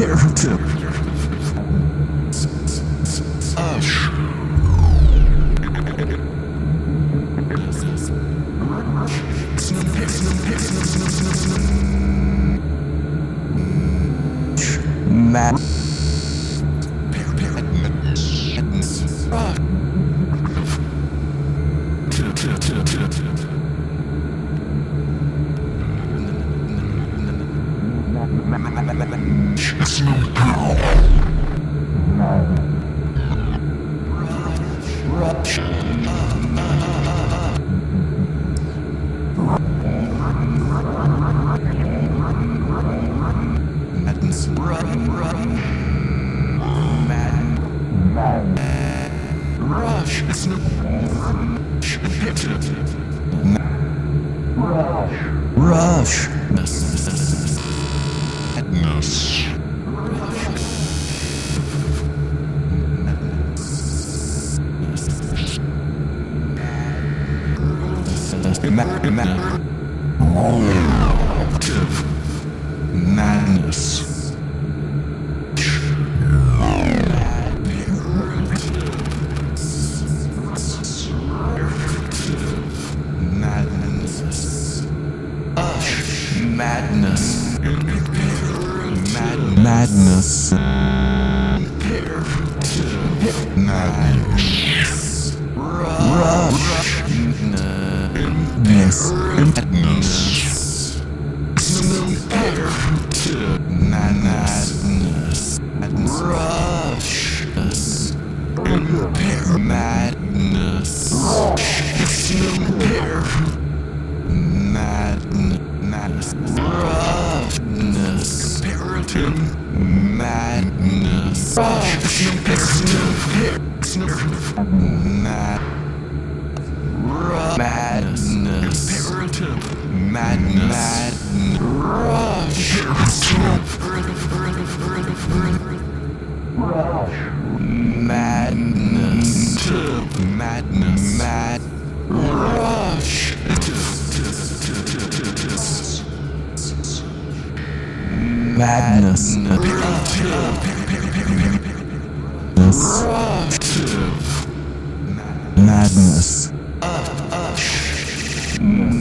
Imperative. Rush. Madness. Madness. Madness. Madness. Madness. Rush. Madness. Madness. Madness. Madness. Rush. Madness. Madness. Roughness. Madness. Mad. Madness. Madness. Madness. Madness. Madness Mad. Rush. Madness. Madness. Madness.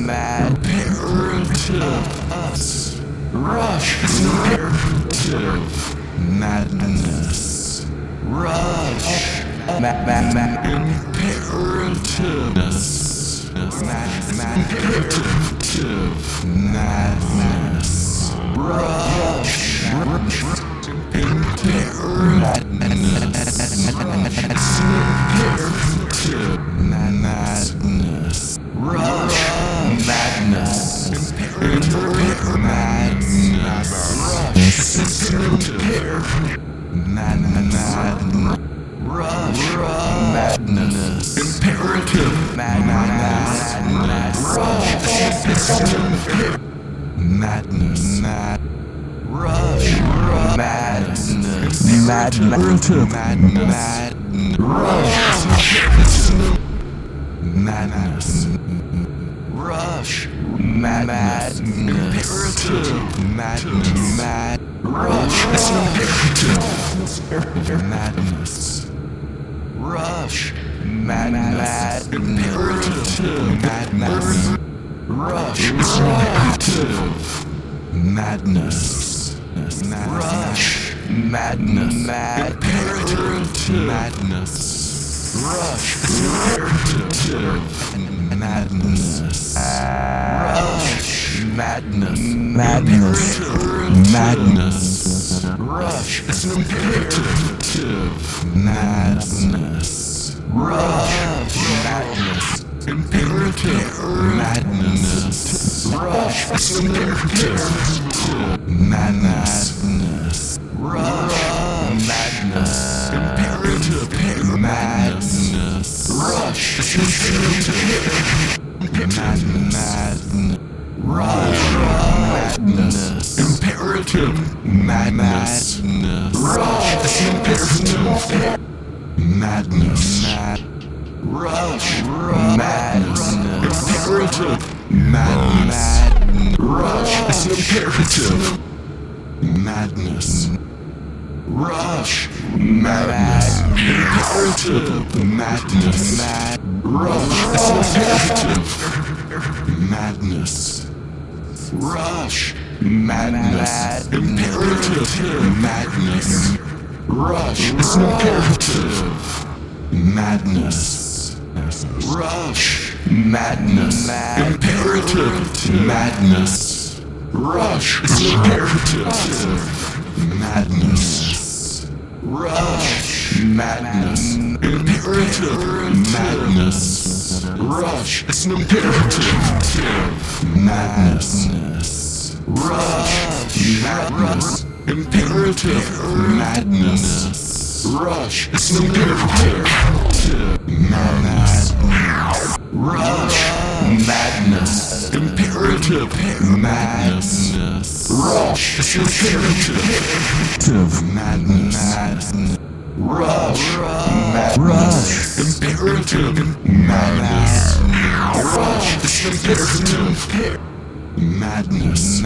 Mad. Imperial to us. Rush. Imperative Madness. Rush. Imperativeness. Imperative. Madness. Rush. Imperative. Madness. Madness. Imperative. Madness. Madness. Madness. Rush. Madness. Madness. Madness. Rush. Madness. Rush. Madness. Imperative. Madness. Mad. Rush. Imperative. Madness. Rush. Madness. Imperative. Madness. Rush. Madness. Rush. Madness. Mad. Imperative. Madness. Rush. Imperative. Madness. Rush. Madness. Madness. Madness. Rush. It's an imperative. Madness. Rush. Madness. Imperative. Madness. Rush. It's an imperative. Madness. Rush. Rush. An. Madness. Rush. Madness. Imperative. Madness. Rush. Imperative. Madness. Mad. Rush. Madness. Imperative. Madness. Rush. Imperative. madness, rush, madness, imperative, madness, rush, imperative, madness, rush, madness, imperative, madness, rush, imperative, madness, rush, madness, imperative, madness, rush, imperative, madness, rush, madness, imperative, madness, rush, it's an imperative, madness, rush, madness, imperative, madness, rush, it's an imperative, madness, rush, madness, imperative, madness, rush, imperative, madness, rush, madness, imperative, madness, rush, imperative, madness,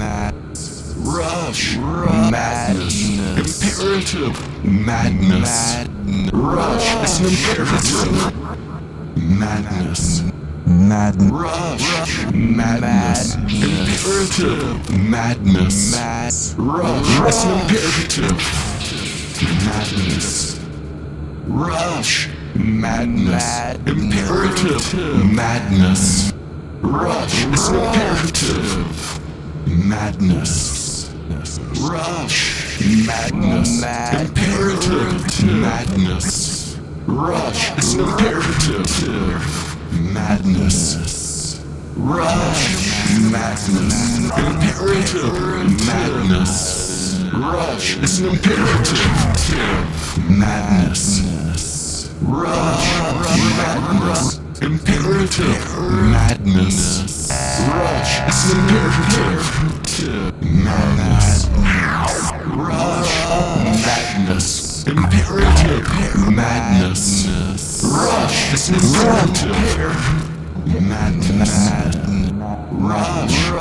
rush, madness, imperative, madness, rush, it's imperative, madness. Madness. Rush, madness, imperative, madness, rush, imperative, madness, rush, madness, imperative, madness, rush, imperative, madness, rush, madness, imperative, madness, rush, imperative, madness, rush, madness, imperative, madness, rush, it's an imperative, madness, rush, imperative, madness, rush, it's an imperative, madness, rush, madness, imperative, madness, rush, imperative, madness, rush,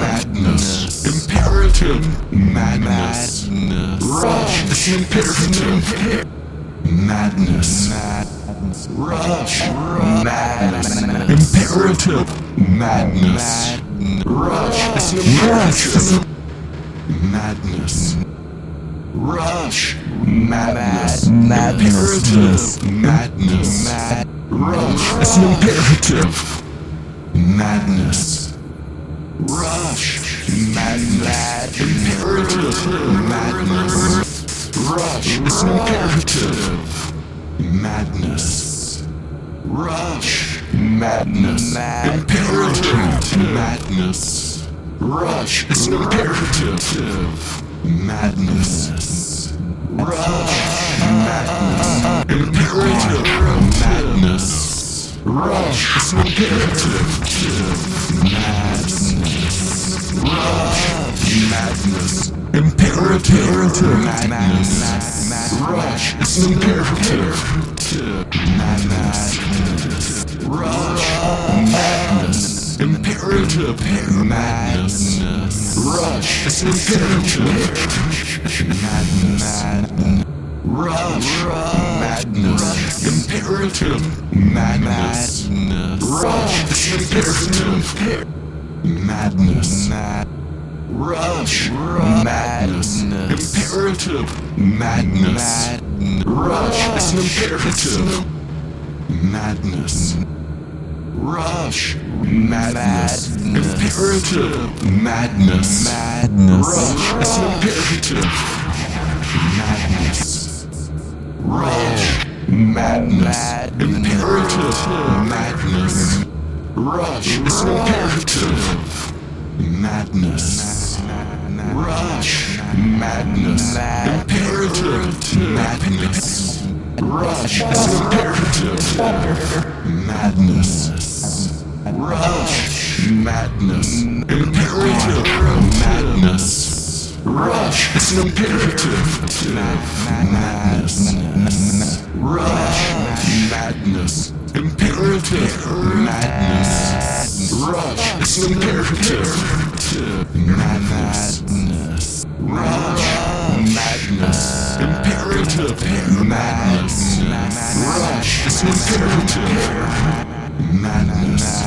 madness, imperative, madness, rush, imperative, madness, rush, madness, imperative, madness, rush, imperative, madness, rush, madness, Madness. imperative, madness, rush, it's an imperative, madness, rush, madness, imperative, madness, rush, it's an imperative, madness, rush, madness, imperative, madness, rush, it's an imperative, madness, rush, madness, imperative, madness, rush, imperative, madness, rush, madness, imperative, madness, rush, imperative, madness, rush, madness, imperative, madness, rush, it's an imperative, madness, rush, madness, imperative, madness, rush, imperative, madness, Madness. rush, madness, imperative, madness, rush, imperative, madness, rush, madness, imperative, madness, rush, it's an imperative, madness, rush, madness, imperative, madness, rush, it's an imperative, madness, rush, madness, imperative, madness, rush, it's an imperative, madness, rush, madness, imperative, madness, rush, it's an imperative, madness, rush, madness, imperative, madness, rush, it's an imperative, to Madness. Rush. Madness. Imperative. Madness. Rush. It's an imperative. Madness.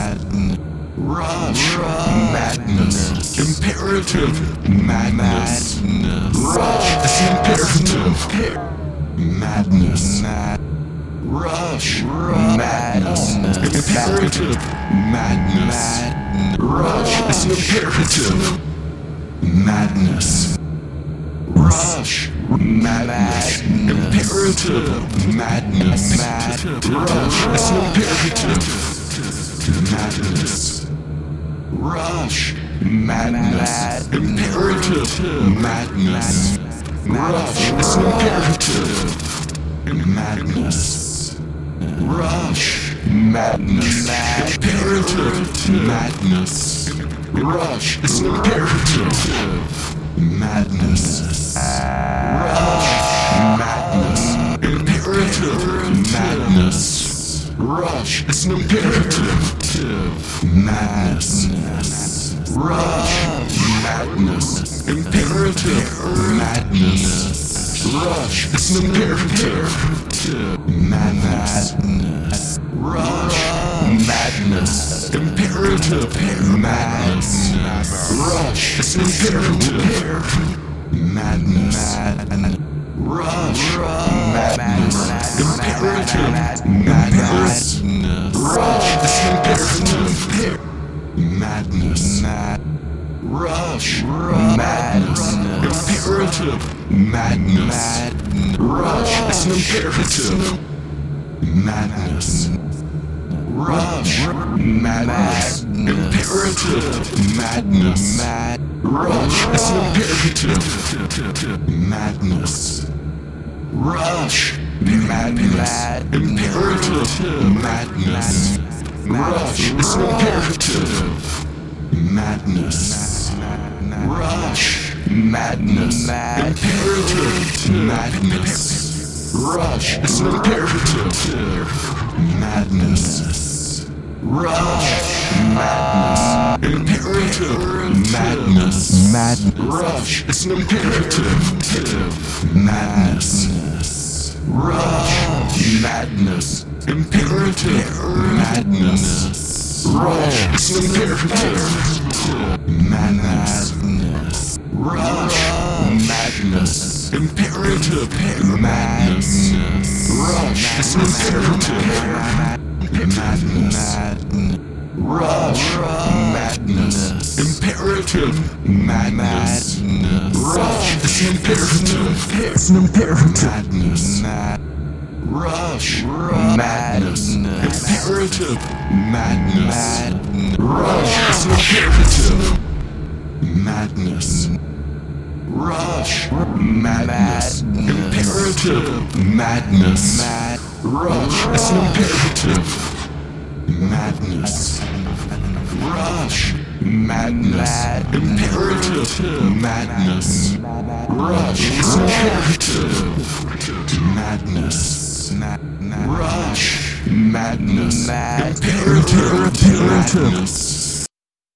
Rush. Madness. Imperative. Madness. Rush. Imperative. Madness. Rush. Madness. Imperative. Madness. Rush. Imperative. Madness. Rush. Madness. Imperative. Madness. Rush. It's imperative. Madness. Rush. Madness. Imperative. Madness. Rush. It's imperative. Madness. Rush. Madness. Imperative. Madness. Rush. It's imperative. Madness. Rush. Imperative. Madness. Rush. It's an imperative. Madness. Rush. Madness. Imperative. Madness. Rush. It's an imperative. To Madness. Rush. Madness. Imperative. Madness. Rush. It's an imperative. Madness. Rush. Madness. Imperative. Madness. Rush. Imperative. Madness. Rush. Madness. Imperative. Madness. Rush. It's an imperative. Madness. Rush. Madness. Imperative. Madness. Rush. It's an imperative. Madness. Rush. Madness. Imperative. Madness. Rush. Imperative. Madness. Rush. Madness. Imperative. Madness. Rush. It's imperative. Madness. Rush. Madness. Imperative. Madness. Madness. Rush. It's an imperative. Madness. Rush. Madness. Imperative. Madness. Rush. It's an imperative. Madness. Rush. Madness. Imperative. Madness. Rush. It's an imperative. Madness. Rush. Madness. Imperative. Madness. Rush. It's imperative. It's an imperative. Madness. Rush. Madness. Imperative. Madness. Rush. It's imperative. Madness. Rush. Madness. Imperative. Madness. Rush. It's imperative. Madness. Rush. Madness. Imperative. Madness. Rush. It's imperative. Madness. Rush. Madness. Imperative. Madness.